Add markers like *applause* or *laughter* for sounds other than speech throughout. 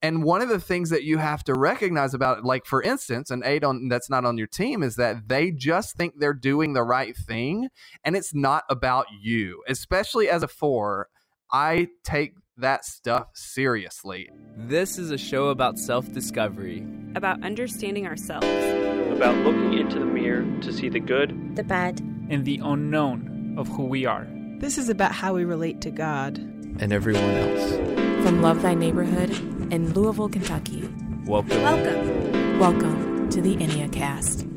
And one of the things that you have to recognize about it, like for instance, an eight on that's not on your team is that they just think they're doing the right thing and it's not about you. Especially as a four, I take that stuff seriously. This is a show about self discovery, about understanding ourselves, about looking into the mirror to see the good, the bad, and the unknown of who we are. This is about how we relate to God and everyone else. From Love Thy Neighborhood in Louisville, Kentucky. Welcome. Welcome. Welcome to the Enneacast.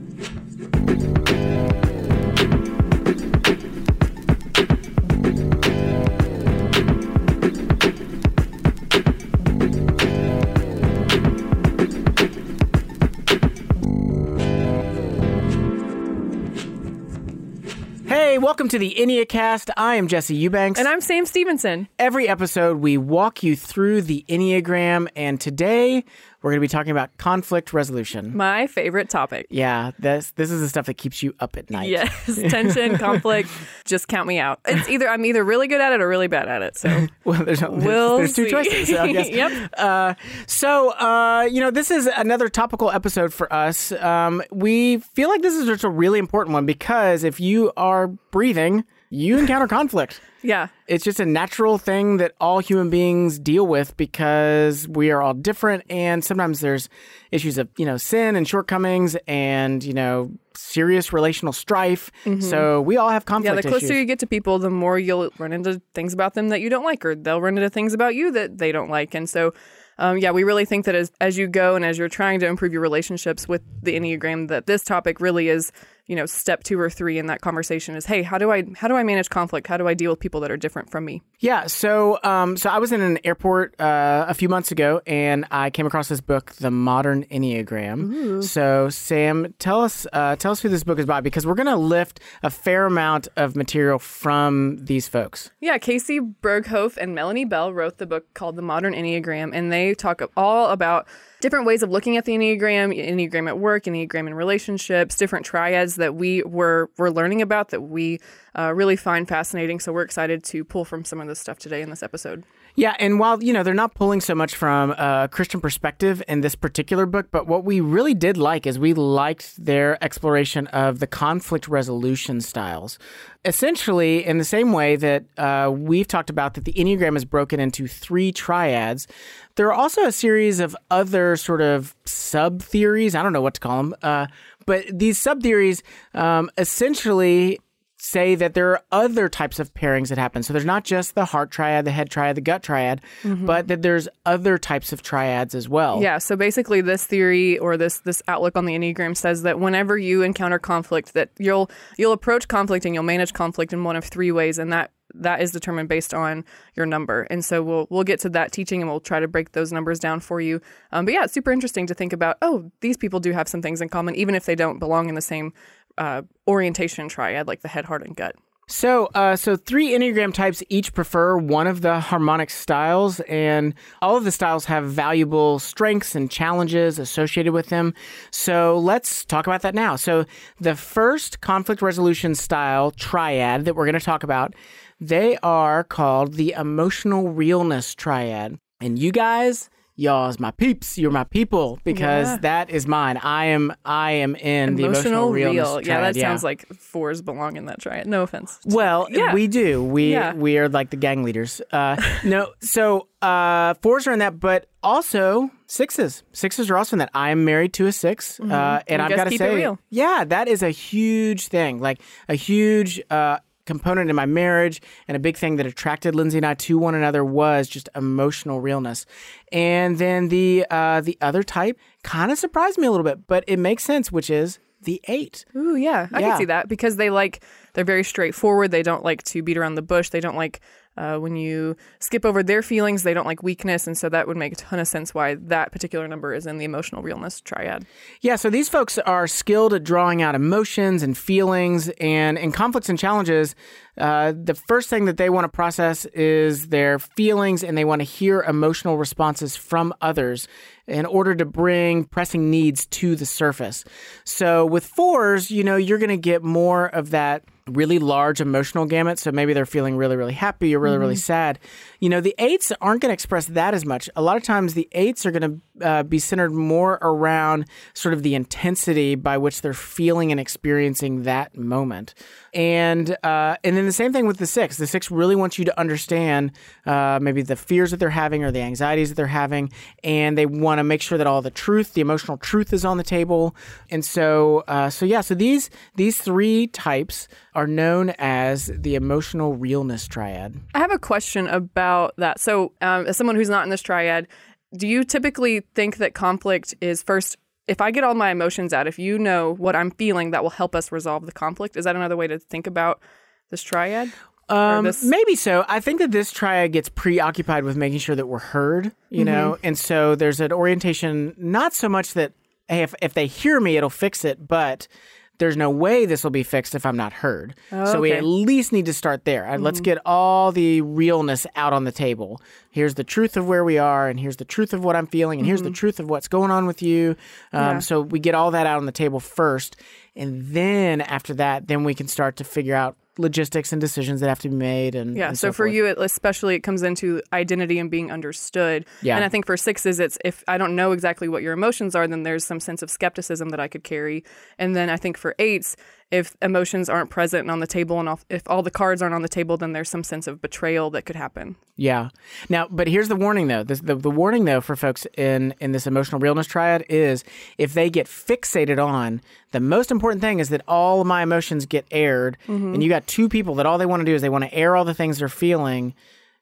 Welcome to the Enneacast. I am Jesse Eubanks. And I'm Sam Stevenson. Every episode, we walk you through the Enneagram, and today we're going to be talking about conflict resolution. My favorite topic. Yeah, this this is the stuff that keeps you up at night. Yes, *laughs* tension, conflict. Just count me out. It's either I'm either really good at it or really bad at it. So *laughs* well, there's, we'll there's two choices. So *laughs* yep. Uh, so uh, you know, this is another topical episode for us. Um, we feel like this is just a really important one because if you are breathing, you encounter conflict. Yeah. It's just a natural thing that all human beings deal with because we are all different and sometimes there's issues of, you know, sin and shortcomings and, you know, serious relational strife. Mm-hmm. So we all have conflict Yeah, the closer issues. you get to people, the more you'll run into things about them that you don't like or they'll run into things about you that they don't like. And so um, yeah, we really think that as, as you go and as you're trying to improve your relationships with the Enneagram, that this topic really is, you know, step two or three in that conversation is, hey, how do I how do I manage conflict? How do I deal with people that are different from me? Yeah, so um, so I was in an airport uh, a few months ago, and I came across this book, The Modern Enneagram. Ooh. So Sam, tell us uh, tell us who this book is by, because we're going to lift a fair amount of material from these folks. Yeah, Kacie Berghoef and Melanie Bell wrote the book called The Modern Enneagram, and they talk all about different ways of looking at the Enneagram, Enneagram at work, Enneagram in relationships, different triads that we were, were learning about that we uh, really find fascinating. So we're excited to pull from some of this stuff today in this episode. Yeah, and while you know they're not pulling so much from a Christian perspective in this particular book, but what we really did like is we liked their exploration of the conflict resolution styles. Essentially, in the same way that uh, we've talked about that the Enneagram is broken into three triads, there are also a series of other sort of sub theories. I don't know what to call them, uh, but these sub theories um, essentially say that there are other types of pairings that happen. So there's not just the heart triad, the head triad, the gut triad, mm-hmm. but that there's other types of triads as well. Yeah, so basically this theory or this this outlook on the Enneagram says that whenever you encounter conflict that you'll you'll approach conflict and you'll manage conflict in one of three ways and that that is determined based on your number. And so we'll we'll get to that teaching and we'll try to break those numbers down for you. Um, but yeah, it's super interesting to think about, oh, these people do have some things in common even if they don't belong in the same uh, orientation triad like the head, heart, and gut. So, uh, so three Enneagram types each prefer one of the harmonic styles, and all of the styles have valuable strengths and challenges associated with them. So, let's talk about that now. So, the first conflict resolution style triad that we're going to talk about, they are called the emotional realness triad. And you guys, y'all's my peeps. You're my people because Yeah. that is mine. I am. I am in the emotional Emotional realness real. Yeah, that sounds like fours belong in that triad. No offense. Well, Yeah. we do. We Yeah. we are like the gang leaders. Uh, *laughs* no, so uh, fours are in that, but also sixes. Sixes are also in that. I am married to a 6 uh, and Mm-hmm. I've got to say, yeah, that is a huge thing. Like a huge. Component in my marriage and a big thing that attracted Lindsay and I to one another was just emotional realness. And then the uh, the other type kind of surprised me a little bit, but it makes sense, which is the eight. Ooh, yeah, I Yeah. can see that because they like they're very straightforward. They don't like to beat around the bush. They don't like uh, when you skip over their feelings. They don't like weakness, and so that would make a ton of sense why that particular number is in the emotional realness triad. Yeah, so these folks are skilled at drawing out emotions and feelings, and in conflicts and challenges, uh, the first thing that they want to process is their feelings, and they want to hear emotional responses from others in order to bring pressing needs to the surface. So with fours, you know, you're going to get more of that really large emotional gamut. So maybe they're feeling really, really happy or really, really mm-hmm. sad. You know, the eights aren't going to express that as much. A lot of times the eights are going to uh, be centered more around sort of the intensity by which they're feeling and experiencing that moment. And uh, and then the same thing with the six. The six really wants you to understand uh, maybe the fears that they're having or the anxieties that they're having, and they want to make sure that all the truth, the emotional truth, is on the table. And so, uh, so yeah, so these these three types are known as the emotional realness triad. I have a question about that. So, um, as someone who's not in this triad, do you typically think that conflict is first? If I get all my emotions out, if you know what I'm feeling, that will help us resolve the conflict. Is that another way to think about this triad? Um, this- maybe so. I think that this triad gets preoccupied with making sure that we're heard, you know, and so there's an orientation, not so much that hey, if if they hear me, it'll fix it, but there's no way this will be fixed if I'm not heard. So we at least need to start there. Uh, Let's get all the realness out on the table. Here's the truth of where we are, and here's the truth of what I'm feeling, and here's the truth of what's going on with you. Um, Yeah. So we get all that out on the table first, and then after that, then we can start to figure out logistics and decisions that have to be made. And Yeah. and So, so, for you, it, especially, it comes into identity and being understood. Yeah. And I think for sixes, it's if I don't know exactly what your emotions are, then there's some sense of skepticism that I could carry. And then I think for eights, if emotions aren't present and on the table, and all, if all the cards aren't on the table, then there's some sense of betrayal that could happen. Yeah. Now, but here's the warning though. This, the, the warning though for folks in in this emotional realness triad is if they get fixated on the most important thing is that all of my emotions get aired, mm-hmm. and you got two people that all they want to do is they want to air all the things they're feeling.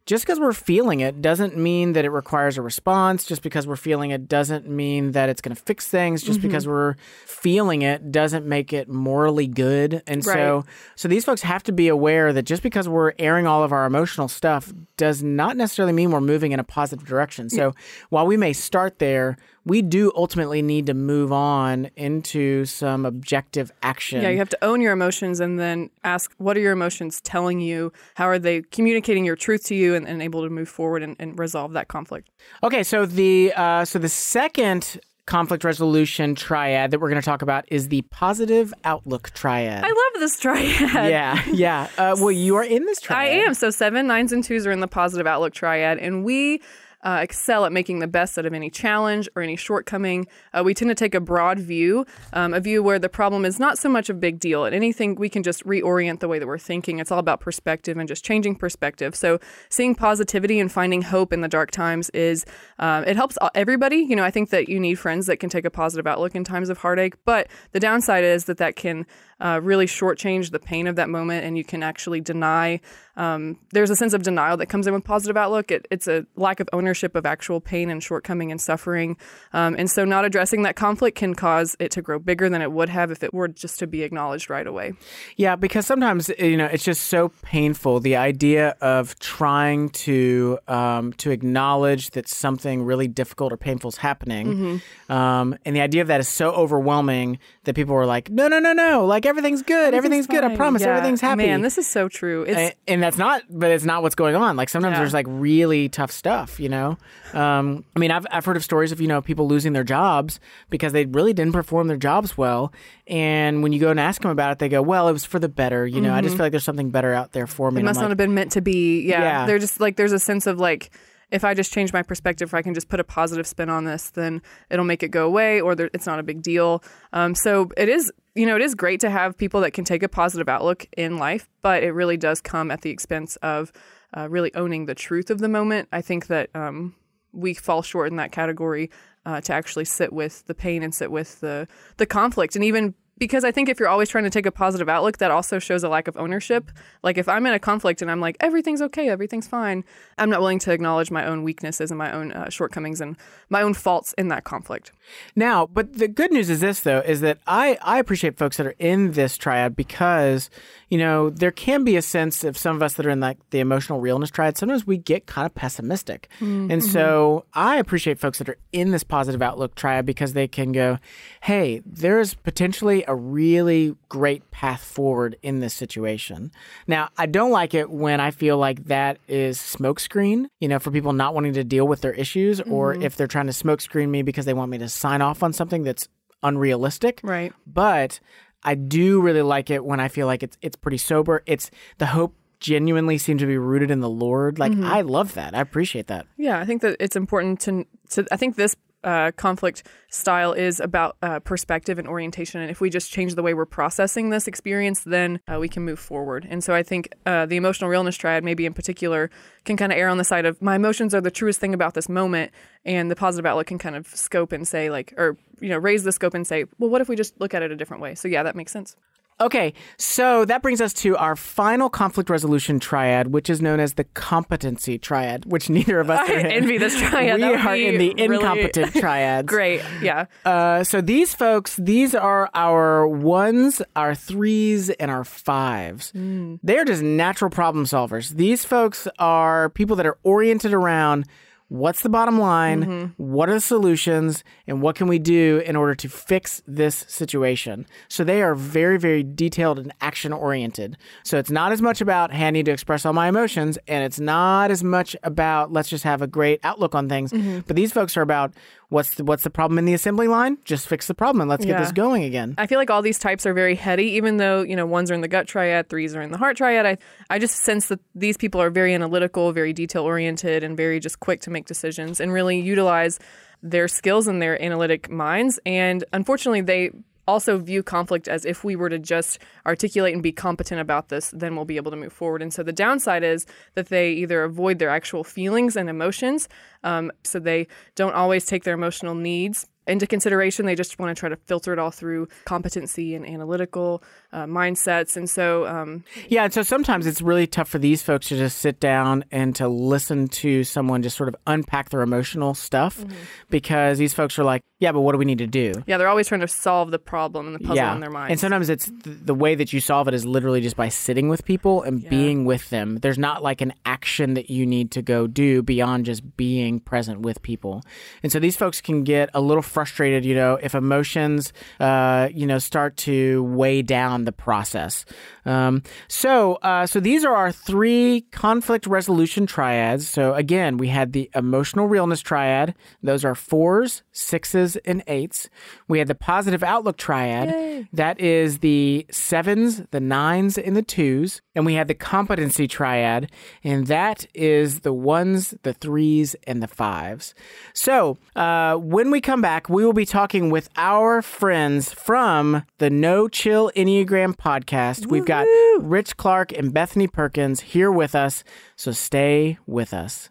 Just because we're feeling it doesn't mean that it requires a response. Just because we're feeling it doesn't mean that it's going to fix things. Just because mm-hmm. we're feeling it doesn't make it morally good. And so, Right. so these folks have to be aware that just because we're airing all of our emotional stuff does not necessarily mean we're moving in a positive direction. So while we may start there, we do ultimately need to move on into some objective action. Yeah, you have to own your emotions and then ask what are your emotions telling you? How are they communicating your truth to you and, and able to move forward and, and resolve that conflict? Okay, so the uh, so the second conflict resolution triad that we're going to talk about is the positive outlook triad. I love this triad. yeah, yeah. Uh, well, you are in this triad. I am. So seven, nines, and twos are in the positive outlook triad, and we uh, excel at making the best out of any challenge or any shortcoming. Uh, we tend to take a broad view, um, a view where the problem is not so much a big deal, and anything we can just reorient the way that we're thinking. It's all about perspective and just changing perspective. So seeing positivity and finding hope in the dark times is um, it helps everybody. You know, I think that you need friends that can take a positive outlook in times of heartache, but the downside is that that can uh, really shortchange the pain of that moment, and you can actually deny. Um, there's a sense of denial that comes in with positive outlook. It, it's a lack of ownership of actual pain and shortcoming and suffering, um, and so not addressing that conflict can cause it to grow bigger than it would have if it were just to be acknowledged right away. Yeah, because sometimes you know it's just so painful. The idea of trying to um, to acknowledge that something really difficult or painful is happening, um, and the idea of that is so overwhelming that people are like, "No, no, no, no! Like everything's good, everything's, good. I promise, Yeah, everything's happy." Man, this is so true. It's and, and that's not, but it's not what's going on. Like sometimes Yeah. there's like really tough stuff, you know. Um, I mean, I've I've heard of stories of you know people losing their jobs because they really didn't perform their jobs well, and when you go and ask them about it, they go, "Well, it was for the better." You know, I just feel like there's something better out there for me. It must like, not have been meant to be. Yeah. Yeah. They're just like, there's a sense of like, if I just change my perspective, if I can just put a positive spin on this, then it'll make it go away or there, it's not a big deal. Um, so it is, you know, it is great to have people that can take a positive outlook in life, but it really does come at the expense of uh, really owning the truth of the moment. I think that um, we fall short in that category uh, to actually sit with the pain and sit with the the conflict and even because I think if you're always trying to take a positive outlook, that also shows a lack of ownership. Like if I'm in a conflict and I'm like everything's okay, everything's fine, I'm not willing to acknowledge my own weaknesses and my own uh, shortcomings and my own faults in that conflict. Now, but the good news is this though, is that I, I appreciate folks that are in this triad because, you know, there can be a sense of some of us that are in like the emotional realness triad, sometimes we get kind of pessimistic. And so I appreciate folks that are in this positive outlook triad because they can go, hey, there's potentially a really great path forward in this situation. Now, I don't like it when I feel like that is smokescreen, you know, for people not wanting to deal with their issues or mm-hmm. if they're trying to smokescreen me because they want me to sign off on something that's unrealistic. Right. But I do really like it when I feel like it's it's pretty sober. It's the hope genuinely seems to be rooted in the Lord. Like mm-hmm. I love that. I appreciate that. Yeah, I think that it's important to to. I think this uh, conflict style is about uh, perspective and orientation, and if we just change the way we're processing this experience, then uh, we can move forward. And so I think uh, the emotional realness triad, maybe in particular, can kind of err on the side of my emotions are the truest thing about this moment, and the positive outlook can kind of scope and say like, or you know, raise the scope and say, well, what if we just look at it a different way? So yeah, that makes sense. Okay, so that brings us to our final conflict resolution triad, which is known as the competency triad, which neither of us *laughs* I are in. envy this triad. We are in the really incompetent *laughs* triads. Great, yeah. Uh, so these folks, these are our ones, our threes, and our fives. They're just natural problem solvers. These folks are people that are oriented around what's the bottom line, mm-hmm. what are the solutions, and what can we do in order to fix this situation. So they are very, very detailed and action oriented. So it's not as much about, hey, I need to express all my emotions, and it's not as much about let's just have a great outlook on things. Mm-hmm. But these folks are about what's the, what's the problem in the assembly line? Just fix the problem and let's get this going again. I feel like all these types are very heady, even though, you know, ones are in the gut triad, threes are in the heart triad. I, I just sense that these people are very analytical, very detail oriented, and very just quick to make decisions and really utilize their skills and their analytic minds. And unfortunately, they also view conflict as if we were to just articulate and be competent about this, then we'll be able to move forward. And so the downside is that they either avoid their actual feelings and emotions, um, so they don't always take their emotional needs into consideration. They just want to try to filter it all through competency and analytical uh, mindsets. And so, um, Yeah, and so sometimes it's really tough for these folks to just sit down and to listen to someone just sort of unpack their emotional stuff because these folks are like, yeah, but what do we need to do? yeah, they're always trying to solve the problem and the puzzle in their mind. And sometimes it's th- the way that you solve it is literally just by sitting with people and being with them. There's not like an action that you need to go do beyond just being present with people. And so these folks can get a little frustrated, you know, if emotions, uh, you know, start to weigh down the process. Um, so, uh, so these are our three conflict resolution triads. So again, we had the emotional realness triad. Those are fours, sixes, and eights. We had the positive outlook triad. That is the sevens, the nines, and the twos. And we had the competency triad, and that is the ones, the threes, and the fives. So, uh, when we come back, we will be talking with our friends from the No Chill Enneagram podcast. We've got Rich Clark and Bethany Perkins here with us, so stay with us.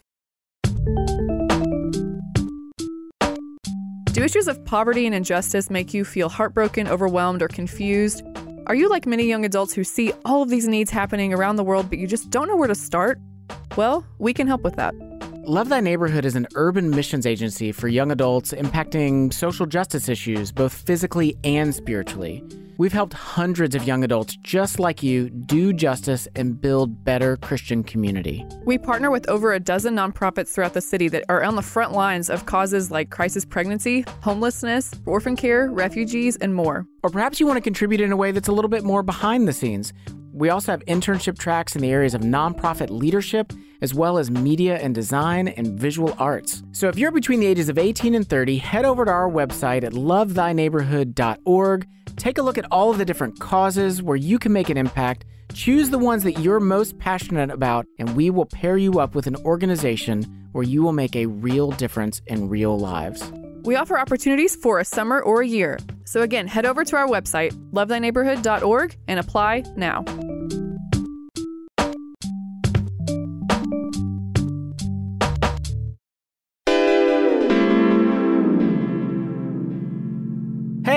Do issues of poverty and injustice make you feel heartbroken, overwhelmed, or confused? Are you like many young adults who see all of these needs happening around the world, but you just don't know where to start? Well, we can help with that. Love Thy Neighborhood is an urban missions agency for young adults impacting social justice issues, both physically and spiritually. We've helped hundreds of young adults just like you do justice and build better Christian community. We partner with over a dozen nonprofits throughout the city that are on the front lines of causes like crisis pregnancy, homelessness, orphan care, refugees, and more. Or perhaps you want to contribute in a way that's a little bit more behind the scenes. We also have internship tracks in the areas of nonprofit leadership, as well as media and design and visual arts. So if you're between the ages of 18 and 30, head over to our website at lovethyneighborhood.org. Take a look at all of the different causes where you can make an impact. Choose the ones that you're most passionate about, and we will pair you up with an organization where you will make a real difference in real lives. We offer opportunities for a summer or a year. So again, head over to our website, lovethyneighborhood.org, and apply now.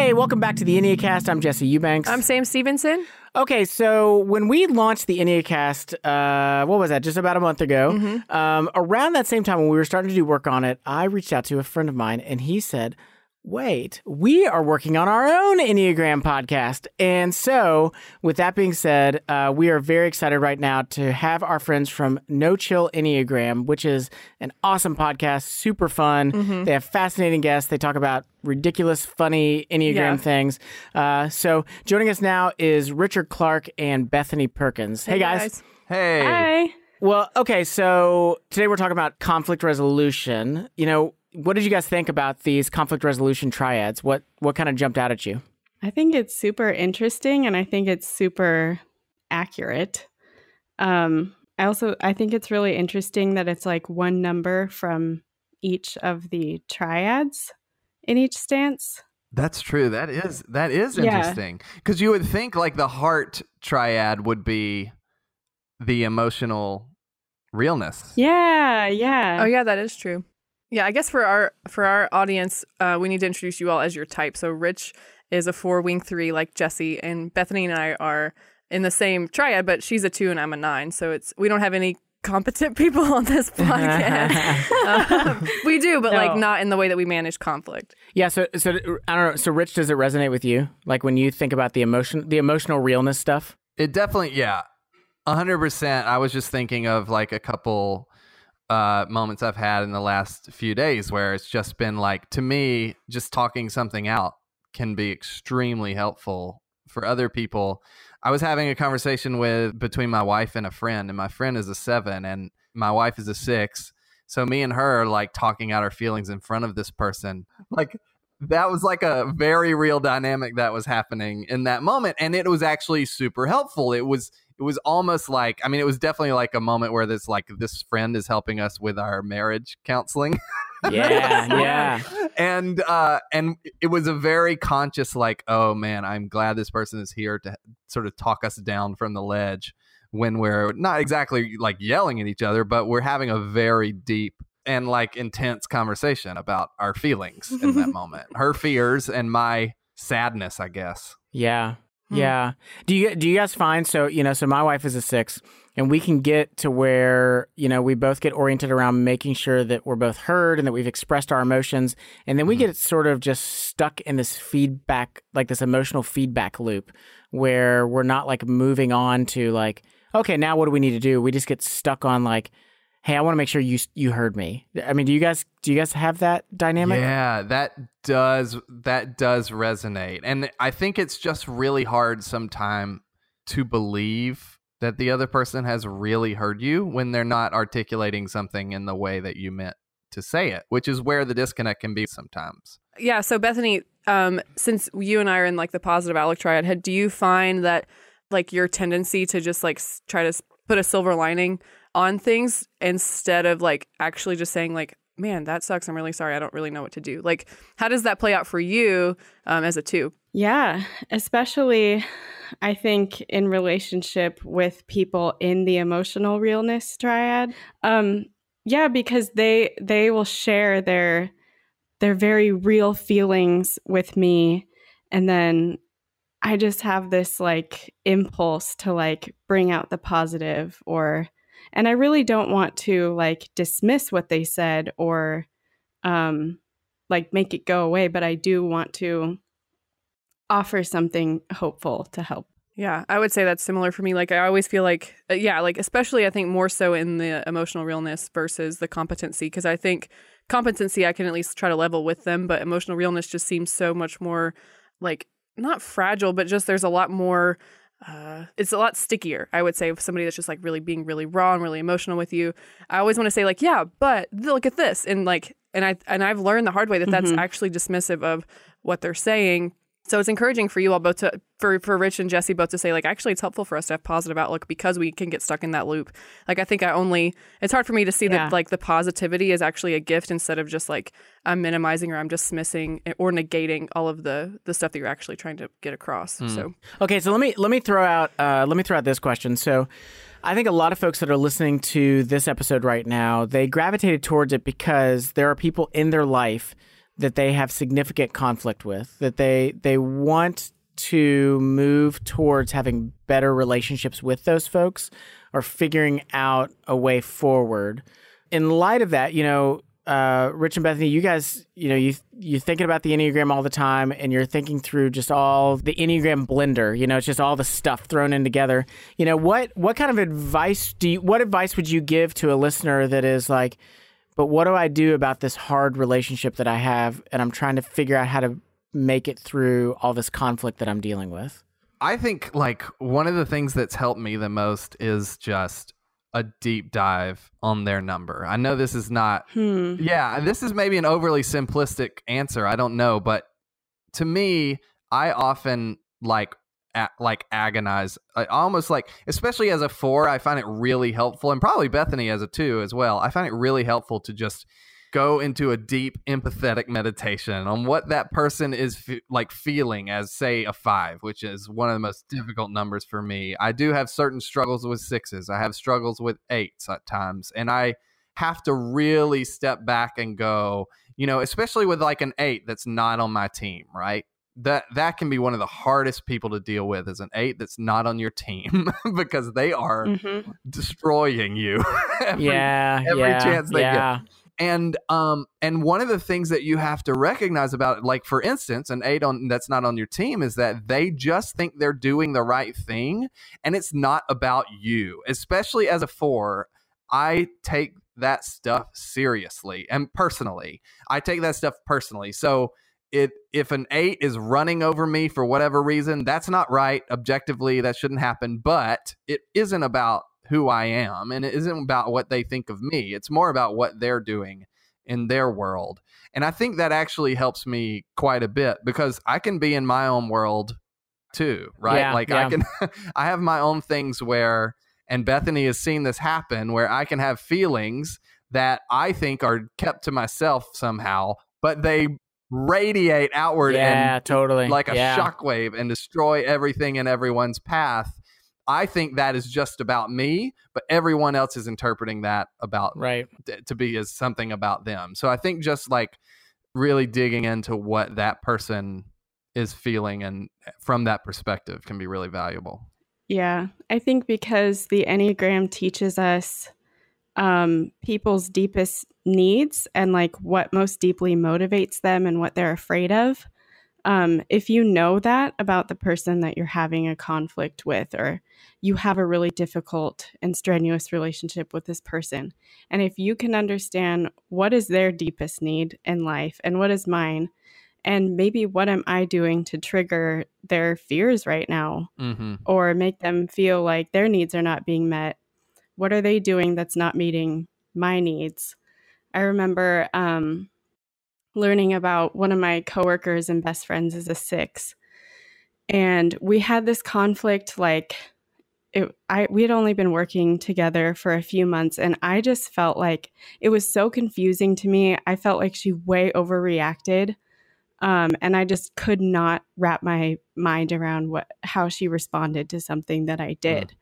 Hey, welcome back to the Enneacast. I'm Jesse Eubanks. I'm Sam Stevenson. Okay, so when we launched the Enneacast, uh, what was that? Just about a month ago. Mm-hmm. Um, around that same time when we were starting to do work on it, I reached out to a friend of mine, and he said, "Wait, we are working on our own Enneagram podcast." And so, with that being said, uh, we are very excited right now to have our friends from No Chill Enneagram, which is an awesome podcast, super fun. Mm-hmm. They have fascinating guests. They talk about ridiculous, funny Enneagram Yeah. things. Uh, so joining us now is Richard Clark and Bethany Perkins. Hey, guys. Hey. Hi. Well, okay, so today we're talking about conflict resolution. You know, what did you guys think about these conflict resolution triads? What what kind of jumped out at you? I think it's super interesting and I think it's super accurate. Um, I also I think it's really interesting that it's like one number from each of the triads in each stance. That's true. That is that is Yeah. interesting because you would think like the heart triad would be the emotional realness. Yeah, yeah. Oh yeah, that is true. Yeah, I guess for our for our audience, uh, we need to introduce you all as your type. So Rich is a four wing three like Jesse, and Bethany and I are in the same triad, but she's a two and I'm a nine. So it's we don't have any competent *laughs* people on this *laughs* podcast. um, we do, but like not in the way that we manage conflict. Yeah, so so I don't know. So, Rich, does it resonate with you? Like when you think about the emotion, the emotional realness stuff? It definitely, yeah, a hundred percent. I was just thinking of like a couple uh, moments I've had in the last few days where it's just been like, to me, just talking something out can be extremely helpful for other people. I was having a conversation with between my wife and a friend, and my friend is a seven, and my wife is a six. So me and her like talking out our feelings in front of this person, like that was like a very real dynamic that was happening in that moment and it was actually super helpful it was it was almost like i mean it was definitely like a moment where this like this friend is helping us with our marriage counseling Yeah, *laughs* yeah. and uh and it was a very conscious like oh man i'm glad this person is here to sort of talk us down from the ledge when we're not exactly like yelling at each other but we're having a very deep and like intense conversation about our feelings in that *laughs* moment her fears and my sadness i guess Yeah. Hmm. Yeah. Do you do you guys find so you know so my wife is a 6 and we can get to where you know we both get oriented around making sure that we're both heard and that we've expressed our emotions and then we get sort of just stuck in this feedback like this emotional feedback loop where we're not like moving on to like okay now what do we need to do we just get stuck on like hey I want to make sure you you heard me I mean do you guys do you guys have that dynamic Yeah, that does that does resonate. And I think it's just really hard sometime to believe that the other person has really heard you when they're not articulating something in the way that you meant to say it, which is where the disconnect can be sometimes. Yeah. So Bethany, um, since you and I are in like the positive outlook triad, had do you find that like your tendency to just like try to put a silver lining on things instead of like actually just saying like, man, that sucks. I'm really sorry. I don't really know what to do. Like, how does that play out for you um, as a two? Yeah, especially I think in relationship with people in the emotional realness triad. Um yeah, because they they will share their their very real feelings with me and then I just have this like impulse to like bring out the positive or and I really don't want to like dismiss what they said or um like make it go away, but I do want to offer something hopeful to help. Yeah, I would say that's similar for me. Like, I always feel like, uh, yeah, like, especially I think more so in the emotional realness versus the competency, because I think competency I can at least try to level with them, but emotional realness just seems so much more like not fragile, but just there's a lot more. Uh, it's a lot stickier, I would say, with somebody that's just like really being really raw and really emotional with you. I always want to say like, yeah, but look at this, and like, and I and I've learned the hard way that that's Mhm. actually dismissive of what they're saying. So it's encouraging for you all both to for for Rich and Jesse both to say like actually it's helpful for us to have positive outlook because we can get stuck in that loop. Like I think I only it's hard for me to see Yeah. that like the positivity is actually a gift instead of just like I'm minimizing or I'm dismissing or negating all of the the stuff that you're actually trying to get across. So Okay, so let me let me throw out uh, let me throw out this question. So, I think a lot of folks that are listening to this episode right now they gravitated towards it because there are people in their life that they have significant conflict with that they they want to move towards having better relationships with those folks or figuring out a way forward. In light of that, you know, uh, Rich and Bethany, you guys, you know, you you're thinking about the Enneagram all the time, and you're thinking through just all the Enneagram blender. You know, it's just all the stuff thrown in together. You know, what what kind of advice do you? What advice would you give to a listener that is like, but what do I do about this hard relationship that I have, and I'm trying to figure out how to make it through all this conflict that I'm dealing with? I think like one of the things that's helped me the most is just a deep dive on their number. I know this is not Hmm. yeah, this is maybe an overly simplistic answer. I don't know, but to me, I often like a- like agonize almost like especially as a four i find it really helpful and probably bethany as a two as well i find it really helpful to just go into a deep empathetic meditation on what that person is fe- like feeling as say a five which is one of the most difficult numbers for me. I do have certain struggles with sixes. I have struggles with eights at times and i have to really step back and go you know especially with like an eight that's not on my team right that that can be one of the hardest people to deal with as an eight that's not on your team *laughs* because they are Mhm. destroying you *laughs* every, yeah, every yeah, chance they get. and um and one of the things that you have to recognize about like for instance an eight on that's not on your team is that they just think they're doing the right thing and it's not about you especially as a four. I take that stuff seriously and personally. I take that stuff personally. So it if an eight is running over me for whatever reason that's not right objectively that shouldn't happen but it isn't about who I am and it isn't about what they think of me. It's more about what they're doing in their world. And I think that actually helps me quite a bit because I can be in my own world too, right? Yeah, like I can *laughs* I have my own things where and Bethany has seen this happen where I can have feelings that I think are kept to myself somehow, but they radiate outward Yeah, and totally. like a yeah. shockwave and destroy everything in everyone's path. I think that is just about me, but everyone else is interpreting that about Right. t- to be as something about them. So I think just like really digging into what that person is feeling and eh, from that perspective can be really valuable. Yeah, I think because the Enneagram teaches us um, people's deepest needs and like what most deeply motivates them and what they're afraid of. Um, if you know that about the person that you're having a conflict with, or you have a really difficult and strenuous relationship with this person, and if you can understand what is their deepest need in life and what is mine, and maybe what am I doing to trigger their fears right now, Mm-hmm. or make them feel like their needs are not being met. What are they doing that's not meeting my needs? I remember um, learning about one of my coworkers and best friends is a six, and we had this conflict. Like, it, I we had only been working together for a few months, and I just felt like it was so confusing to me. I felt like she way overreacted um, and I just could not wrap my mind around what how she responded to something that I did.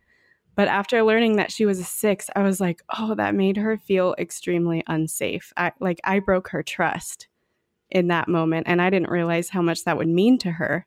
But after learning that she was a six, I was like, oh, that made her feel extremely unsafe. I like I broke her trust in that moment, and I didn't realize how much that would mean to her.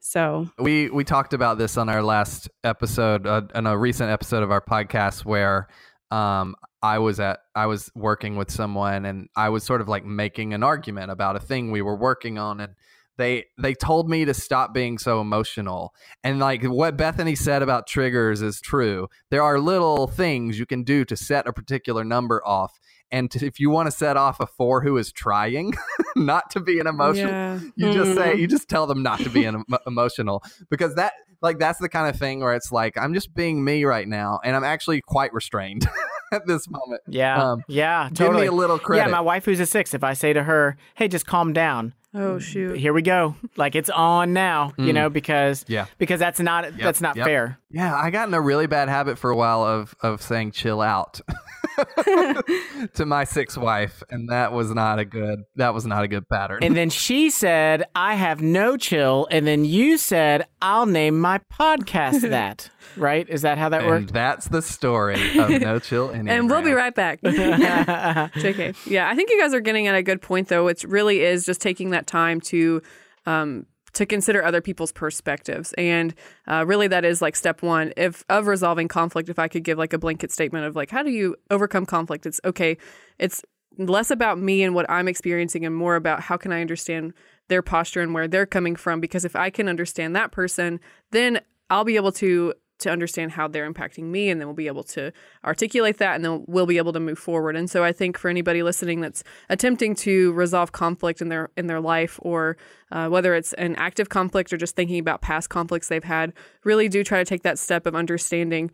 So We we talked about this on our last episode, uh, in a recent episode of our podcast, where um, I was at I was working with someone, and I was sort of like making an argument about a thing we were working on, and they they told me to stop being so emotional. And like what Bethany said about triggers is true. There are little things you can do to set a particular number off. And to, if you want to set off a four who is trying *laughs* not to be an emotional, Yeah. you just say Mhm. you just tell them not to be an, emo- *laughs* emotional because that like that's the kind of thing where it's like i'm just being me right now and i'm actually quite restrained *laughs* at this moment Yeah. Um, yeah. give Totally. me a little credit Yeah, my wife who's a six, if I say to her, hey, just calm down. Oh shoot. Here we go. Like it's on now, you Mm. know, because Yeah. because that's not that's not yep. fair. yeah i got in a really bad habit for a while of of saying chill out *laughs* to my sixth wife and that was not a good that was not a good pattern And then she said, I have no chill. And then you said, I'll name my podcast *laughs* that. Right? Is that how that And worked? that's the story of no chill *laughs* And we'll be right back. *laughs* JK. Yeah, I think you guys are getting at a good point, though. It really is just taking that time to um, to consider other people's perspectives, and uh, really that is like step one if of resolving conflict. If I could give like a blanket statement of like how do you overcome conflict, it's okay. It's less about me and what I'm experiencing, and more about how can I understand their posture and where they're coming from. Because if I can understand that person, then I'll be able to to understand how they're impacting me and then we'll be able to articulate that and then we'll be able to move forward. And so I think for anybody listening that's attempting to resolve conflict in their in their life or uh, whether it's an active conflict or just thinking about past conflicts they've had, really do try to take that step of understanding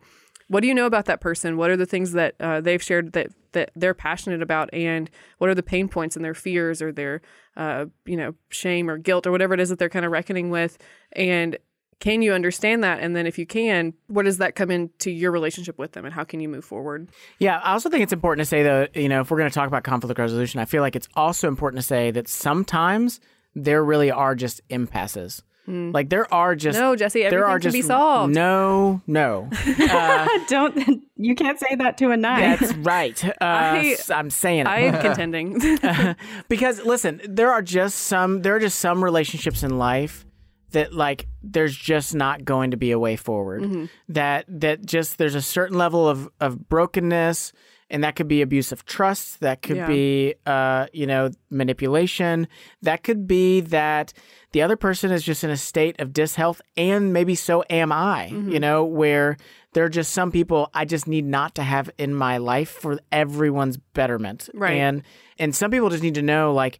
what do you know about that person? What are the things that uh, they've shared that that they're passionate about, and what are the pain points and their fears or their uh, you know shame or guilt or whatever it is that they're kind of reckoning with, and can you understand that? And then if you can, what does that come into your relationship with them, and how can you move forward? Yeah, I also think it's important to say though, you know, if we're going to talk about conflict resolution, I feel like it's also important to say that sometimes there really are just impasses. Like there are just No, Jesse, there are can just be solved. No, no. *laughs* Uh, *laughs* Don't *laughs* you can't say that to a knife. that's right. Uh, I- s- I'm saying it. I am contending. because listen, there are just some there are just some relationships in life that like there's just not going to be a way forward. That that just there's a certain level of of brokenness and that could be abuse of trust, that could Yeah. be uh you know manipulation, that could be that the other person is just in a state of dishealth and maybe so am I, you know, where there are just some people I just need not to have in my life for everyone's betterment. Right. And and some people just need to know like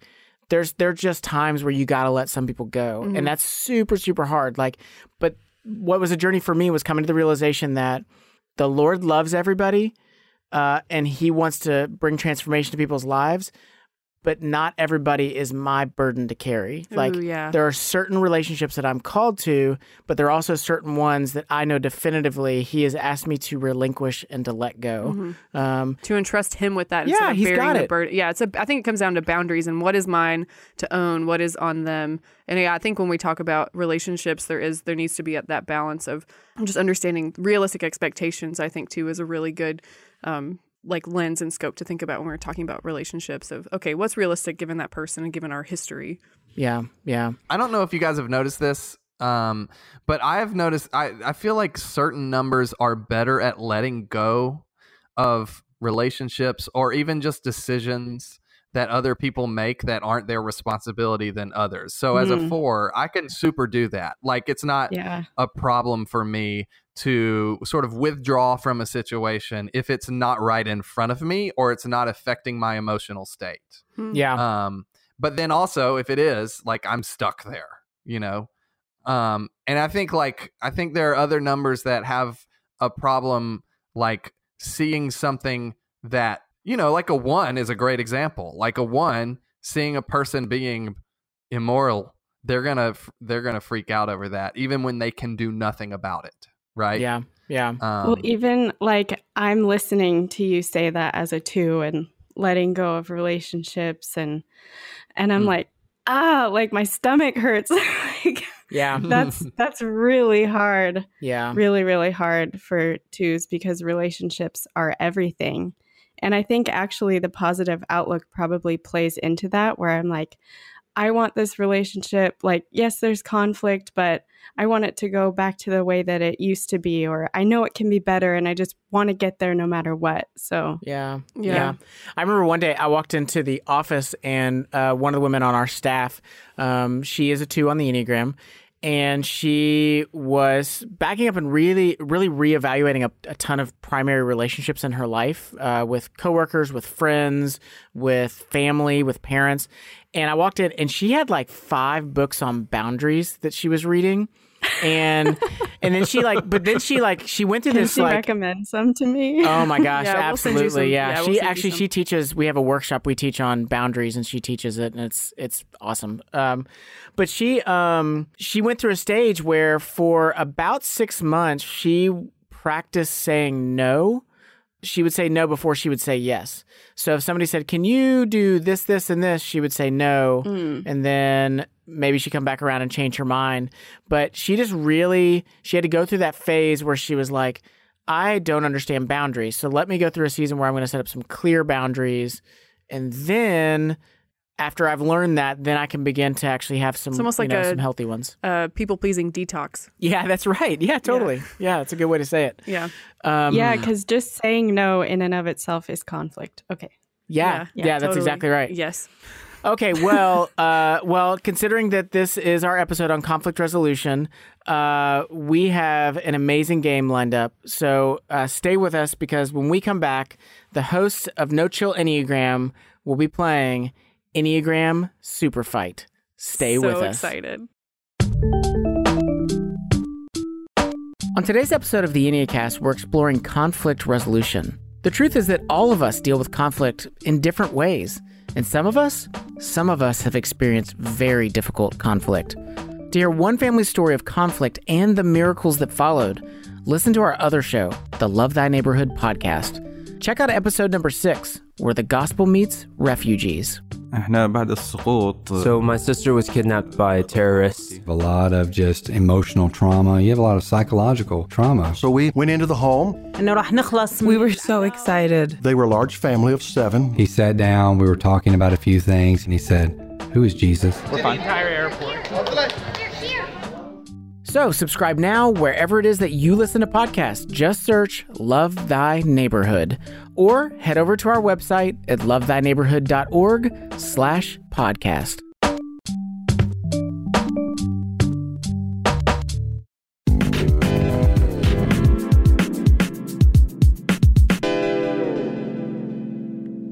there's there's just times where you got to let some people go. And that's super super hard. Like but what was a journey for me was coming to the realization that the Lord loves everybody uh, and he wants to bring transformation to people's lives, but not everybody is my burden to carry. like yeah. there are certain relationships that I'm called to, but there are also certain ones that I know definitively he has asked me to relinquish and to let go. Um, to entrust him with that Yeah, instead of he's bearing got the it. burden. Yeah, it's a. I think it comes down to boundaries and what is mine to own, what is on them. And yeah, I think when we talk about relationships, there is there needs to be that balance of just understanding realistic expectations. I think too is a really good. Um, like lens and scope to think about when we're talking about relationships of okay what's realistic given that person and given our history yeah, yeah. I don't know if you guys have noticed this, um, but I have noticed. I I feel like certain numbers are better at letting go of relationships or even just decisions that other people make that aren't their responsibility than others. So as a Mm. four, I can super do that. Like it's not Yeah. a problem for me to sort of withdraw from a situation if it's not right in front of me or it's not affecting my emotional state. Yeah. Um, but then also if it is, like I'm stuck there, you know. Um, and I think like I think there are other numbers that have a problem like seeing something that you know, like a one is a great example. Like a one seeing a person being immoral, they're gonna they're gonna freak out over that, even when they can do nothing about it, right? yeah. Yeah. Um, well, even like I'm listening to you say that as a two and letting go of relationships and and I'm Mm. like, ah, like my stomach hurts. *laughs* like Yeah. *laughs* that's that's really hard. Yeah. really really hard for twos because relationships are everything and i think actually the positive outlook probably plays into that where i'm like i want this relationship like yes there's conflict but i want it to go back to the way that it used to be or i know it can be better and i just want to get there no matter what so Yeah. Yeah. I remember one day I walked into the office and uh, one of the women on our staff, um, she is a two on the Enneagram. And she was backing up and really, really reevaluating a, a ton of primary relationships in her life uh, with coworkers, with friends, with family, with parents. And I walked in and she had like five books on boundaries that she was reading. And and then she like, but then she like, she went through can this she like, recommend some to me Oh my *laughs* gosh, Yeah, we'll absolutely. some- yeah. yeah, we'll she actually she teaches we have a workshop we teach on boundaries and she teaches it and it's it's awesome. Um but she um she went through a stage where for about 6 months she practiced saying no. She would say no before she would say yes. So if somebody said, "Can you do this this and this?" she would say no Mm. and then maybe she'd come back around and change her mind. But she just really she had to go through that phase where she was like, I don't understand boundaries. So let me go through a season where I'm going to set up some clear boundaries. And then after I've learned that, then I can begin to actually have some, It's almost you like know, a- some healthy ones. uh, people pleasing detox Yeah, that's right. Yeah, totally. Yeah, that's a good way to say it. yeah Um, yeah because just saying no in and of itself is conflict okay yeah, yeah, Yeah, that's totally. exactly right. yes Okay, well, *laughs* uh, well, considering that this is our episode on conflict resolution, uh, we have an amazing game lined up. So uh, stay with us because when we come back, the hosts of No Chill Enneagram will be playing Enneagram Super Fight. Stay so with us. So excited On today's episode of the Enneacast, we're exploring conflict resolution. The truth is that all of us deal with conflict in different ways. And some of us, some of us have experienced very difficult conflict. To hear one family's story of conflict and the miracles that followed, listen to our other show, the Love Thy Neighborhood podcast check out episode number six, where the gospel meets refugees. So my sister was kidnapped by terrorists. A lot of just emotional trauma. You have a lot of psychological trauma. So we went into the home. We were so excited. They were a large family of seven. He sat down. We were talking about a few things, and he said, "Who is Jesus?" We're fine. The entire airport. So, subscribe now wherever it is that you listen to podcasts. Just search Love Thy Neighborhood or head over to our website at lovethyneighborhood.org slash podcast.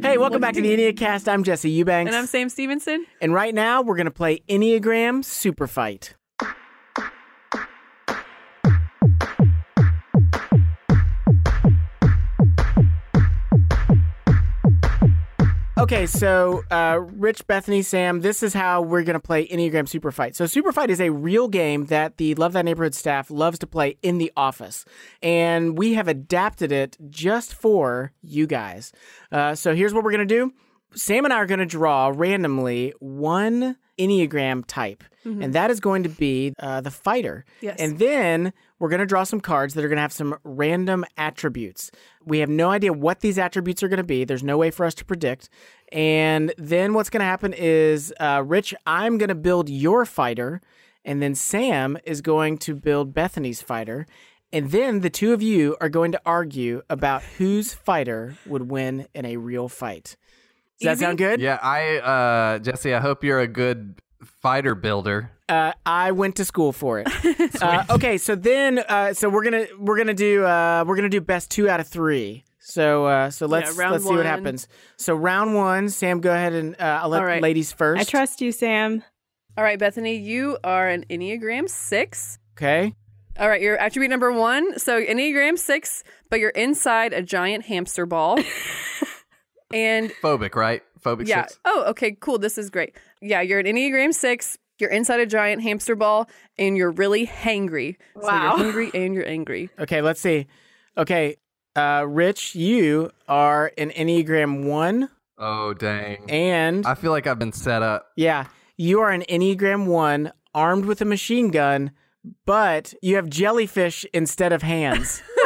Hey, welcome back to the Enneacast. I'm Jesse Eubanks. And I'm Sam Stevenson. And right now, we're going to play Enneagram Super Fight. Okay, so uh, Rich, Bethany, Sam, this is how we're going to play Enneagram Super Fight. So, Super Fight is a real game that the Love Thy Neighborhood staff loves to play in the office. And we have adapted it just for you guys. Uh, so, here's what we're going to do Sam and I are going to draw randomly one Enneagram type, Mhm. and that is going to be uh, the fighter. Yes. And then we're going to draw some cards that are going to have some random attributes. We have no idea what these attributes are going to be. There's no way for us to predict. And then what's going to happen is, uh, Rich, I'm going to build your fighter, and then Sam is going to build Bethany's fighter. And then the two of you are going to argue about whose fighter would win in a real fight. Does that sound good? Yeah, I uh Jesse, I hope you're a good fighter builder. Uh, I went to school for it. *laughs* uh, okay, so then, uh, so we're gonna we're gonna do uh, we're gonna do best two out of three. So uh, so let's round let's see what happens. So round one, Sam, go ahead and uh, I'll let All right. ladies first. I trust you, Sam. All right, Bethany, you are an Enneagram 6. Okay. All right, your attribute number one. So Enneagram 6, but you're inside a giant hamster ball. *laughs* and Phobic, right? Phobic yeah. six. Oh, okay, cool. This is great. Yeah, you're an Enneagram 6. You're inside a giant hamster ball and you're really hangry. So Wow. you're hungry and you're angry. Okay, let's see. Okay, uh, Rich, you are an Enneagram one, Oh dang. and I feel like I've been set up. yeah, you are an Enneagram one, armed with a machine gun, but you have jellyfish instead of hands. *laughs*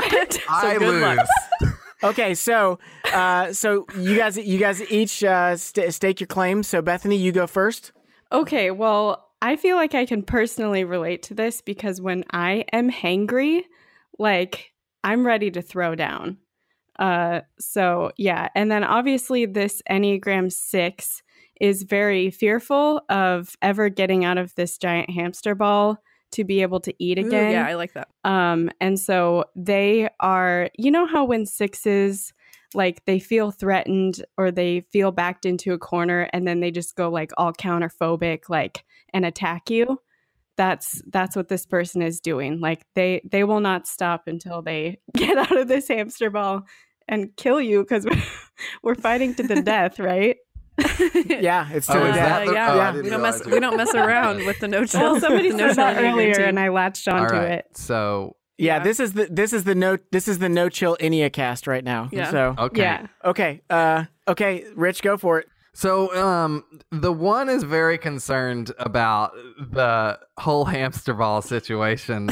I lose. Okay, so uh, so you guys you guys each uh, st- stake your claims. So Bethany, you go first. Okay, well, I feel like I can personally relate to this because when I am hangry, like I'm ready to throw down. Uh so yeah, and then obviously this Enneagram 6 is very fearful of ever getting out of this giant hamster ball to be able to eat Ooh, again. yeah, I like that. Um, and so they are, you know, how when sixes like they feel threatened or they feel backed into a corner and then they just go like all counterphobic, like and attack you. That's that's what this person is doing. Like they they will not stop until they *laughs* get out of this hamster ball and kill you because *laughs* we're fighting to the *laughs* death, right? Yeah, *laughs* it's Oh, to the that the- yeah, oh, yeah. we don't mess it we don't mess *laughs* around with the no chill. Well, somebody *laughs* no said that chill earlier team. and I latched All onto right. it. So Yeah, Yeah. this is the this is the no this is the no chill Enneacast right now. Yeah. So okay. Yeah. okay, uh, okay, Rich, go for it. So, um, the one is very concerned about the whole hamster ball situation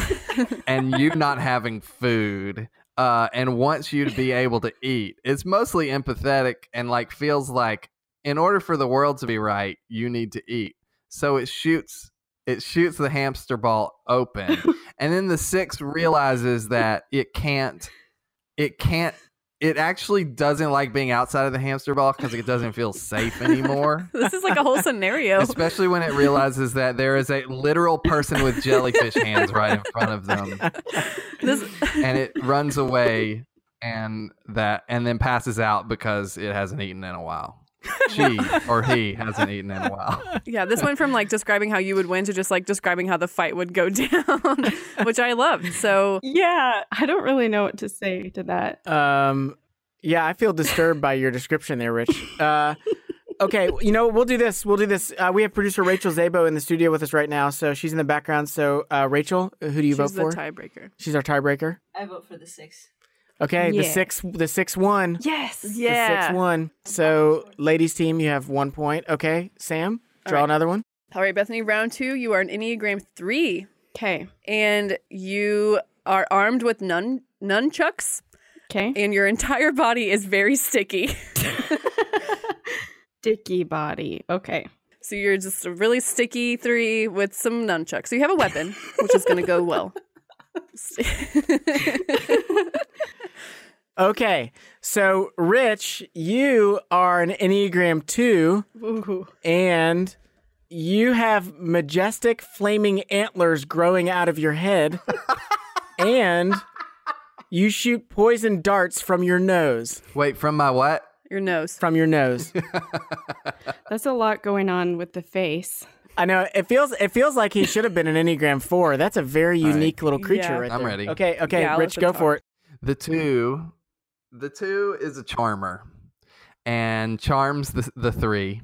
and you not having food, uh, and wants you to be able to eat. It's mostly empathetic and like feels like in order for the world to be right, you need to eat. So it shoots it shoots the hamster ball open, *laughs* and then the six realizes that it can't it can't it actually doesn't like being outside of the hamster ball because it doesn't feel safe anymore. *laughs* This is like a whole scenario. Especially when it realizes that there is a literal person with jellyfish hands right in front of them, This, and it runs away, and that and then passes out because it hasn't eaten in a while. *laughs* she or he hasn't eaten in a while. *laughs* Yeah, this went from like describing how you would win to just like describing how the fight would go *laughs* down, which I loved. So Yeah, I don't really know what to say to that. Um, yeah, I feel disturbed by your description there, Rich. Uh, okay, you know, we'll do this. We'll do this. Uh, we have producer Rachel Zabo in the studio with us right now, so she's in the background. So, uh, Rachel, who do you she's vote the for? tiebreaker. she's our tiebreaker. I vote for the six. Okay, the six, the six one, Yes. Yeah. the six one. So, ladies team, you have one point. Okay, Sam, draw right. another one. All right, Bethany, round two. You are an Enneagram three, Okay. and you are armed with nun nunchucks, Okay. and your entire body is very sticky. *laughs* Sticky body. Okay. So you're just a really sticky three with some nunchucks. So you have a weapon, which is going to go well. *laughs* *laughs* Okay, so Rich, you are an Enneagram two. Ooh. and you have majestic flaming antlers growing out of your head, *laughs* and you shoot poison darts from your nose. Wait, from my what? Your nose. From your nose. *laughs* That's a lot going on with the face. I know it feels it feels like he should have been an Enneagram four. That's a very All right. unique little creature Yeah. right I'm there. ready. Okay, okay, Yeah, Rich, go them for it. The two, the two is a charmer, and charms the the three,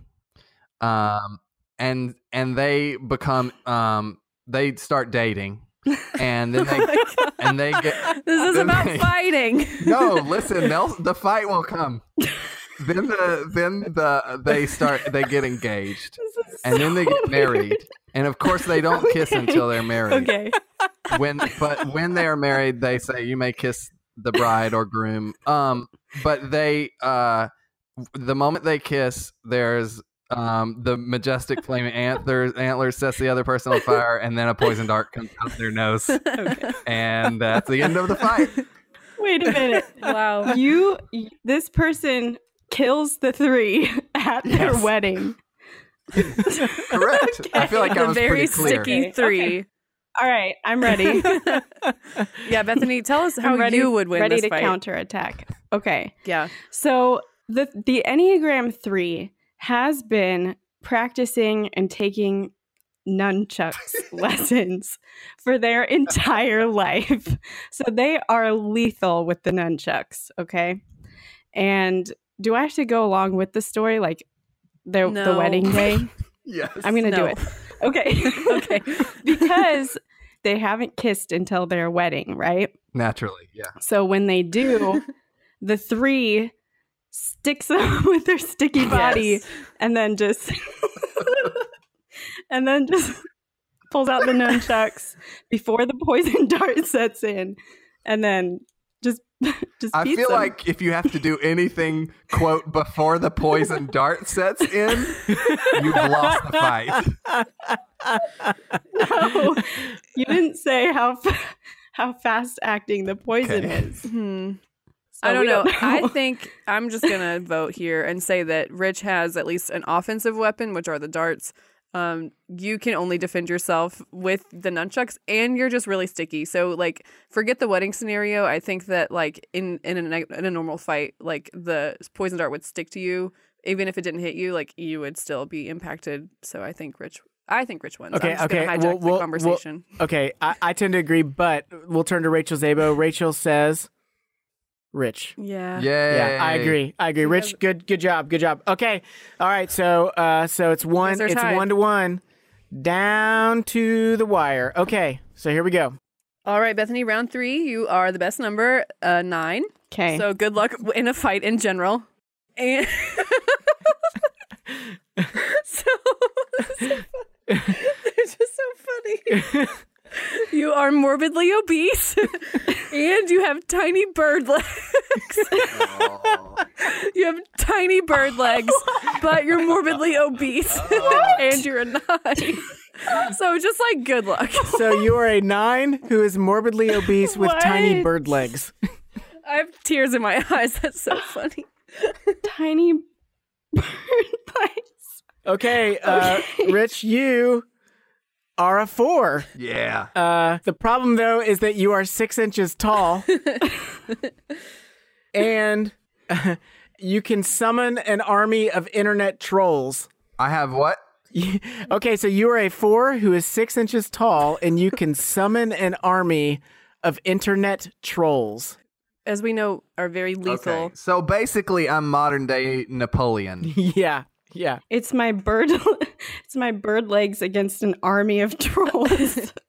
um, and and they become um they start dating, and then they *laughs* and they get This is about they- fighting. no *laughs* listen they'll the fight will come. Then the then the they start they get engaged, *laughs* and then they get married, and of course they don't kiss until they're married. Okay. when but when they are married they say you may kiss the bride or groom um but they uh the moment they kiss there's um the majestic flaming antlers antlers sets the other person on fire and then a poison dart comes out of their nose *laughs* and that's the end of the fight *laughs* Wait a minute. Wow. You, this person kills the three *laughs* at their wedding. *laughs* correct i feel like i was very pretty clear sticky Okay, three. All right, I'm ready. *laughs* Yeah, Bethany, tell us how oh, ready, you would win ready this to fight. counterattack. Okay. Yeah. So the the Enneagram 3 has been practicing and taking nunchucks lessons for their entire life. So they are lethal with the nunchucks, okay? And do I have to go along with the story like the the wedding day? *laughs* yes I'm going to do it. *laughs* Okay. *laughs* Okay. because they haven't kissed until their wedding, right? naturally yeah So when they do, the three sticks them with their sticky body Yes. and then just and then just pulls out the nunchucks before the poison dart sets in and then just *laughs* just I beats feel them. like if you have to do anything, quote, before the poison dart sets in, you've lost the fight. *laughs* no, you didn't say how fa- how fast acting the poison Okay. is. Hmm. So I don't we know. I *laughs* think I'm just gonna vote here and say that Rich has at least an offensive weapon, which are the darts. Um, you can only defend yourself with the nunchucks, and you're just really sticky. So, like, forget the wedding scenario. I think that, like, in in a, in a normal fight, like the poison dart would stick to you, even if it didn't hit you. Like, you would still be impacted. So, I think Rich. I think Rich wins. Okay, I'm just okay. Hijack we'll- the we'll- we'll- okay, I, I tend to agree, but we'll turn to Rachel Zabo. Rachel says, "Rich." yeah. Yay. Yeah, I agree. I agree. Rich, good, good job, good job. Okay, all right. So, uh, so it's one. It's tied. one to one, down to the wire. Okay, so here we go. All right, Bethany, round three. You are the best number, uh, nine. Okay. So good luck in a fight in general. And *laughs* so, *laughs* *laughs* they're just so funny. You are morbidly obese *laughs* and you have tiny bird legs. you have tiny bird legs, *laughs* but you're morbidly obese and you're a nine. So just like good luck. So you are a nine who is morbidly obese with tiny bird legs. I have tears in my eyes. That's so funny. tiny *laughs* bird bites. Okay, uh, Rich, you are a four. Yeah. Uh, the problem though is that you are six inches tall, *laughs* and *laughs* You can summon an army of internet trolls. I have what? *laughs* okay, so you are a four who is six inches tall, and you can summon an army of internet trolls. As we know, are very lethal. Okay. So basically, I'm modern day Napoleon. yeah, yeah. It's my bird. *laughs* it's my bird legs against an army of trolls. *laughs*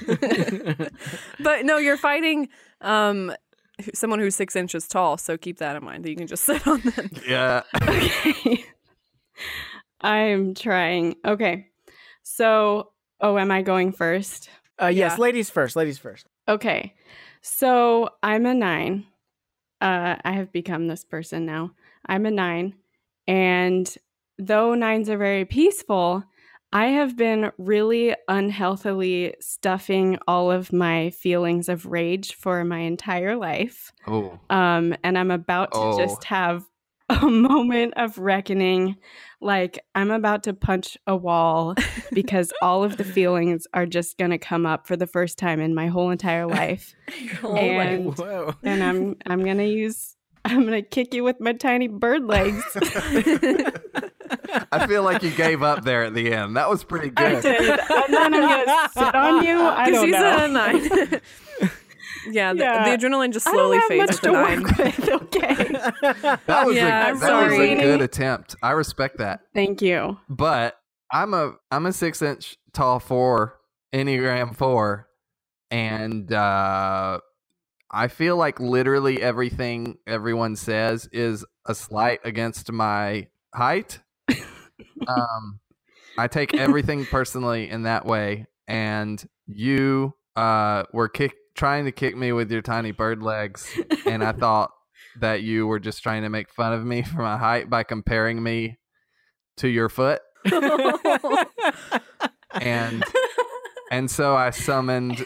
*laughs* but no, you're fighting um, someone who's six inches tall, so keep that in mind that you can just sit on them. Yeah. okay. I'm trying. Okay. So, oh, am I going first? Uh, yes, yeah. ladies first. Ladies first. Okay. So I'm a nine. Uh, I have become this person now. I'm a nine. And though nines are very peaceful, I have been really unhealthily stuffing all of my feelings of rage for my entire life. Oh. Um, and I'm about to oh. just have a *laughs* moment of reckoning. Like, I'm about to punch a wall because *laughs* all of the feelings are just going to come up for the first time in my whole entire life. *laughs* oh and, and I'm I'm going to use I'm going to kick you with my tiny bird legs. I feel like you gave up there at the end. That was pretty good. I did. And then I'm going to sit on you. I *laughs* don't she's know. a nine. *laughs* yeah, the, Yeah. the adrenaline just I don't slowly have fades much to to nine. work with. Okay. *laughs* That was, Yeah, a, I'm that was a good attempt. I respect that. Thank you. But I'm a I'm a six inch tall four Enneagram four, and uh, I feel like literally everything everyone says is a slight against my height. Um, I take everything personally in that way, and you uh, were kick trying to kick me with your tiny bird legs, and I *laughs* thought that you were just trying to make fun of me for my height by comparing me to your foot. and and so I summoned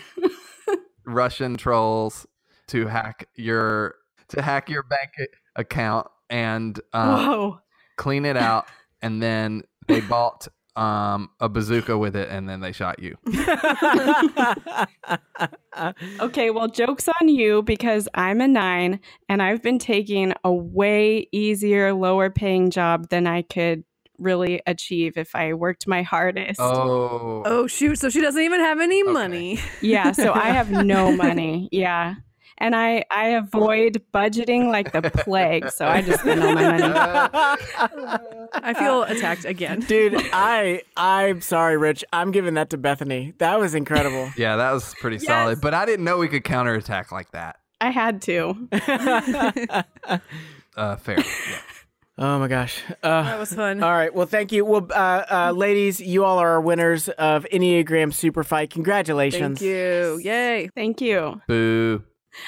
Russian trolls to hack your to hack your bank account and um, clean it out, and then they *laughs* bought um, a bazooka with it, and then they shot you. *laughs* Okay, well, joke's on you because I'm a nine and I've been taking a way easier, lower paying job than I could really achieve if I worked my hardest. Oh, Oh shoot! So she doesn't even have any money. Yeah, so I have no *laughs* money. Yeah. And I, I avoid budgeting like the plague, so I just spend all my money. *laughs* I feel attacked again. Dude, I I'm sorry, Rich. I'm giving that to Bethany. That was incredible. *laughs* yeah, that was pretty solid. But I didn't know we could counterattack like that. I had to. *laughs* Uh, fair. Yeah. Oh my gosh. Uh, That was fun. all right. Well, thank you. Well, uh, uh, ladies, you all are our winners of Enneagram Super Fight. Congratulations. Thank you. Yay. Thank you. Boo.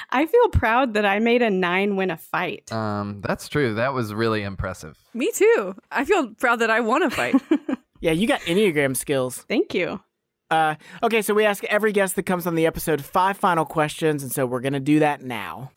I feel proud that I made a nine win a fight. Um, that's true. That was really impressive. Me too. I feel proud that I won a fight. *laughs* Yeah, you got Enneagram skills. Thank you. Uh, okay, so we ask every guest that comes on the episode five final questions, and so we're going to do that now.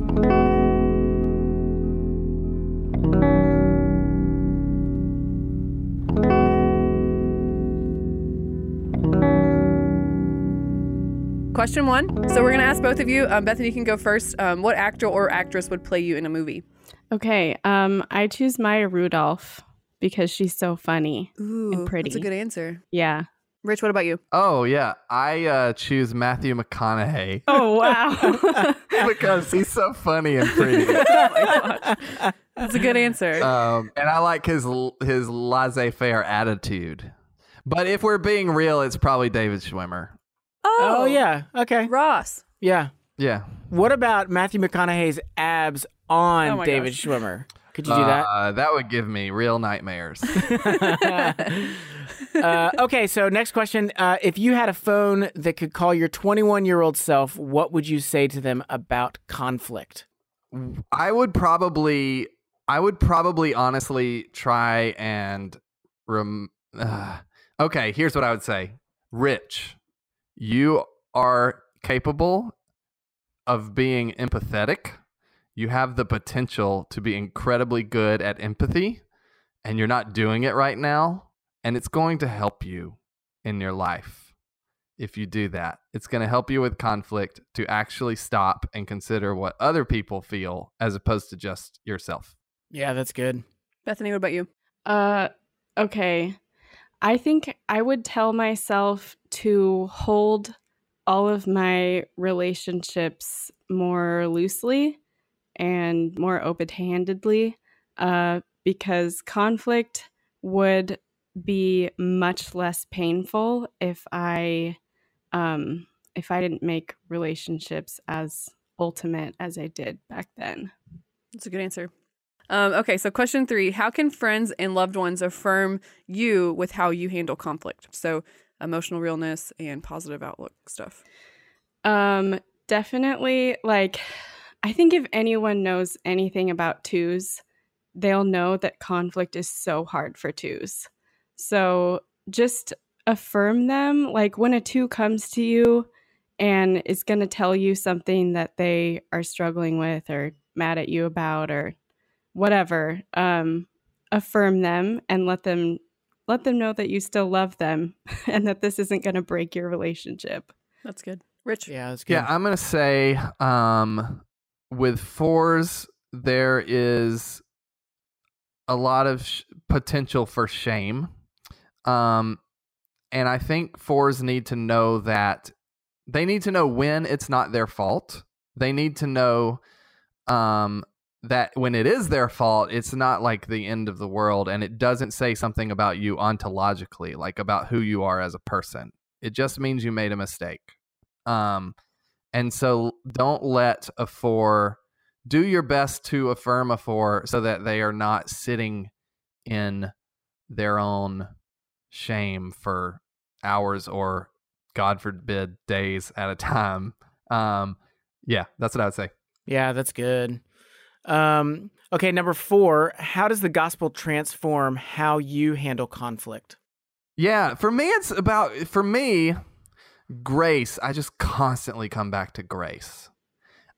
Question one. So we're gonna ask both of you. Um, Bethany you can go first. Um, what actor or actress would play you in a movie? Okay, um, I choose Maya Rudolph because she's so funny and pretty. That's a good answer. Yeah. Rich, what about you? Oh yeah, I uh, choose Matthew McConaughey *laughs* Oh wow. *laughs* because he's so funny and pretty. *laughs* That's a good answer. um, and I like his his laissez-faire attitude. But if we're being real, it's probably David Schwimmer. Oh, Oh, yeah. Okay. Ross. Yeah. Yeah. What about Matthew McConaughey's abs on Oh David gosh. Schwimmer? Could you do that? Uh, that would give me real nightmares. *laughs* *laughs* uh, okay, so next question. Uh, if you had a phone that could call your 21 year old self, what would you say to them about conflict? I would probably, I would probably honestly try and rem. Uh, okay, here's what I would say, Rich, you are capable of being empathetic. You have the potential to be incredibly good at empathy, and you're not doing it right now. And it's going to help you in your life if you do that. It's going to help you with conflict to actually stop and consider what other people feel as opposed to just yourself. Yeah, that's good. Bethany, what about you? Uh, okay. I think I would tell myself to hold all of my relationships more loosely and more open handedly uh, because conflict would be much less painful if I um, if I didn't make relationships as ultimate as I did back then. That's a good answer. Um, okay, so question three How can friends and loved ones affirm you with how you handle conflict? So, emotional realness and positive outlook stuff. Um, definitely, like, I think if anyone knows anything about twos, they'll know that conflict is so hard for twos. So, just affirm them. Like, when a two comes to you and is going to tell you something that they are struggling with or mad at you about or whatever um, affirm them and let them let them know that you still love them *laughs* and that this isn't going to break your relationship. That's good. Rich? Yeah that's good. Yeah i'm going to say um, with fours there is a lot of sh- potential for shame. Um, and i think fours need to know that they need to know when it's not their fault. They need to know um, that when it is their fault, it's not like the end of the world and it doesn't say something about you ontologically, like about who you are as a person. It just means you made a mistake. Um, and so don't let a four do your best to affirm a four so that they are not sitting in their own shame for hours or God forbid days at a time. Um, yeah, that's what I would say. Yeah, that's good. Um, okay, number four, how does the gospel transform how you handle conflict? Yeah, for me, it's about, for me, grace. I just constantly come back to grace.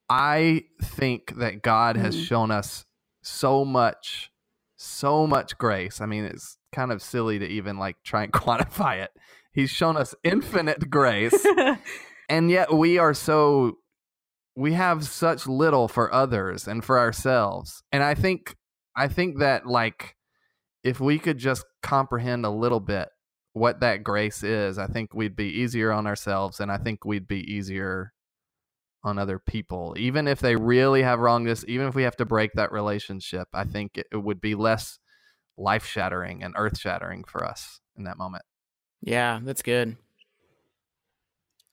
I think that God has Mm. shown us so much, so much grace. I mean, it's kind of silly to even like try and *laughs* quantify it. He's shown us infinite grace, *laughs* and yet we are so we have such little for others and for ourselves. And I think I think that like if we could just comprehend a little bit what that grace is, I think we'd be easier on ourselves and I think we'd be easier on other people. Even if they really have wronged us, even if we have to break that relationship, I think it, it would be less life shattering and earth shattering for us in that moment. Yeah, that's good.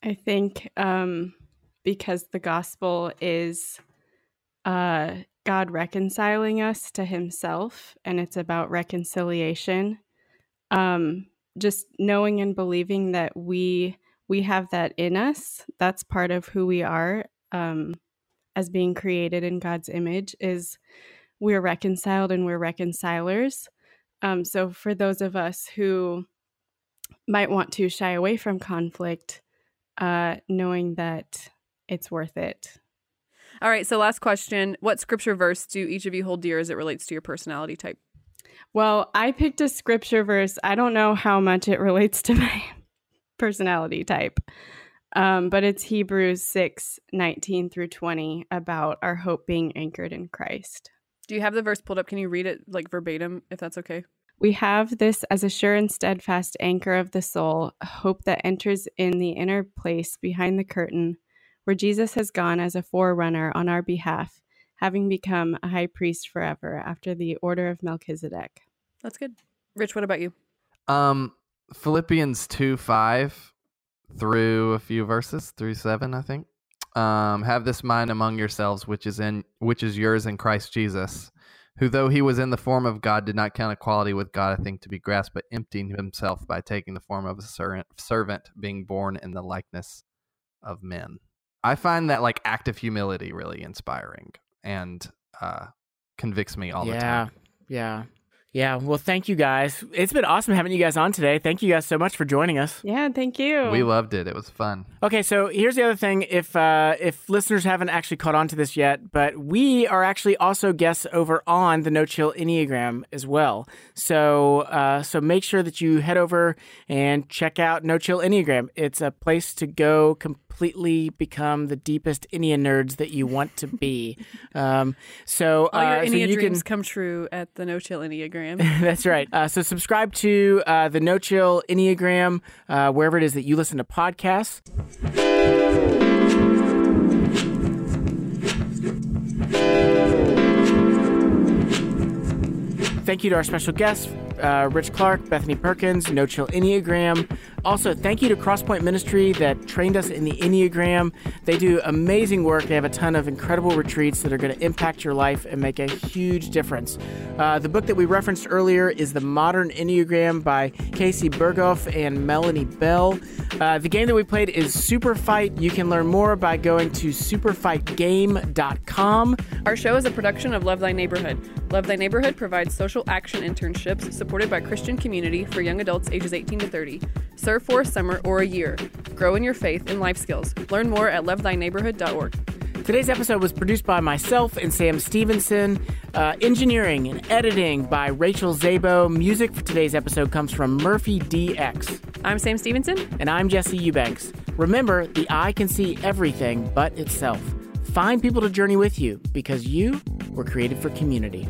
I think um, because the gospel is uh, God reconciling us to Himself, and it's about reconciliation. Um, just knowing and believing that we we have that in us. That's part of who we are um, as being created in God's image. Is we're reconciled and we're reconcilers. Um, so for those of us who might want to shy away from conflict, uh, knowing that it's worth it. All right, so last question. What scripture verse do each of you hold dear as it relates to your personality type? Well, I picked a scripture verse. I don't know how much it *laughs* relates to my *laughs* personality type, um, but it's Hebrews 6 19 through 20 about our hope being anchored in Christ. Do you have the verse pulled up? Can you read it like verbatim, if that's okay? We have this as a sure and steadfast anchor of the soul, a hope that enters in the inner place behind the curtain, where Jesus has gone as a forerunner on our behalf, having become a high priest forever after the order of Melchizedek. That's good. Rich, what about you? Um, Philippians 2 5 through a few verses, through 7, I think. Um, have this mind among yourselves, which is in which is yours in Christ Jesus, who though he was in the form of God, did not count equality with God a thing to be grasped, but emptied himself by taking the form of a servant, servant being born in the likeness of men. I find that like act of humility really inspiring and uh, convicts me all the time. yeah, yeah. Well, thank you guys. It's been awesome having you guys on today. Thank you guys so much for joining us. Yeah, thank you. We loved it. It was fun. Okay, so here's the other thing. If uh, if listeners haven't actually caught on to this yet, but we are actually also guests over on the No Chill Enneagram as well. So uh, so make sure that you head over and check out No Chill Enneagram. It's a place to go completely completely become the deepest Enya nerds that you want to be. *laughs* Um, so, All your uh, so you dreams can. come true at the No Chill Enneagram. *laughs* That's right. Uh, so subscribe to uh, the No Chill Enneagram uh, wherever it is that you listen to podcasts. Thank you to our special guests, uh, Rich Clark, Bethany Perkins, No Chill Enneagram. Also, thank you to Crosspoint Ministry that trained us in the Enneagram. They do amazing work. They have a ton of incredible retreats that are going to impact your life and make a huge difference. Uh, the book that we referenced earlier is The Modern Enneagram by Kacie Berghoef and Melanie Bell. Uh, the game that we played is Super Fight. You can learn more by going to superfightgame.com. Our show is a production of Love Thy Neighborhood. Love Thy Neighborhood provides social action internships supported by Christian community for young adults ages 18 to 30. Serve for a summer or a year. Grow in your faith and life skills. Learn more at lovethyneighborhood.org. Today's episode was produced by myself and Sam Stevenson. Uh, engineering and editing by Rachel Zabo. Music for today's episode comes from Murphy DX. I'm Sam Stevenson. And I'm Jesse Eubanks. Remember, the eye can see everything but itself. Find people to journey with you because you were created for community.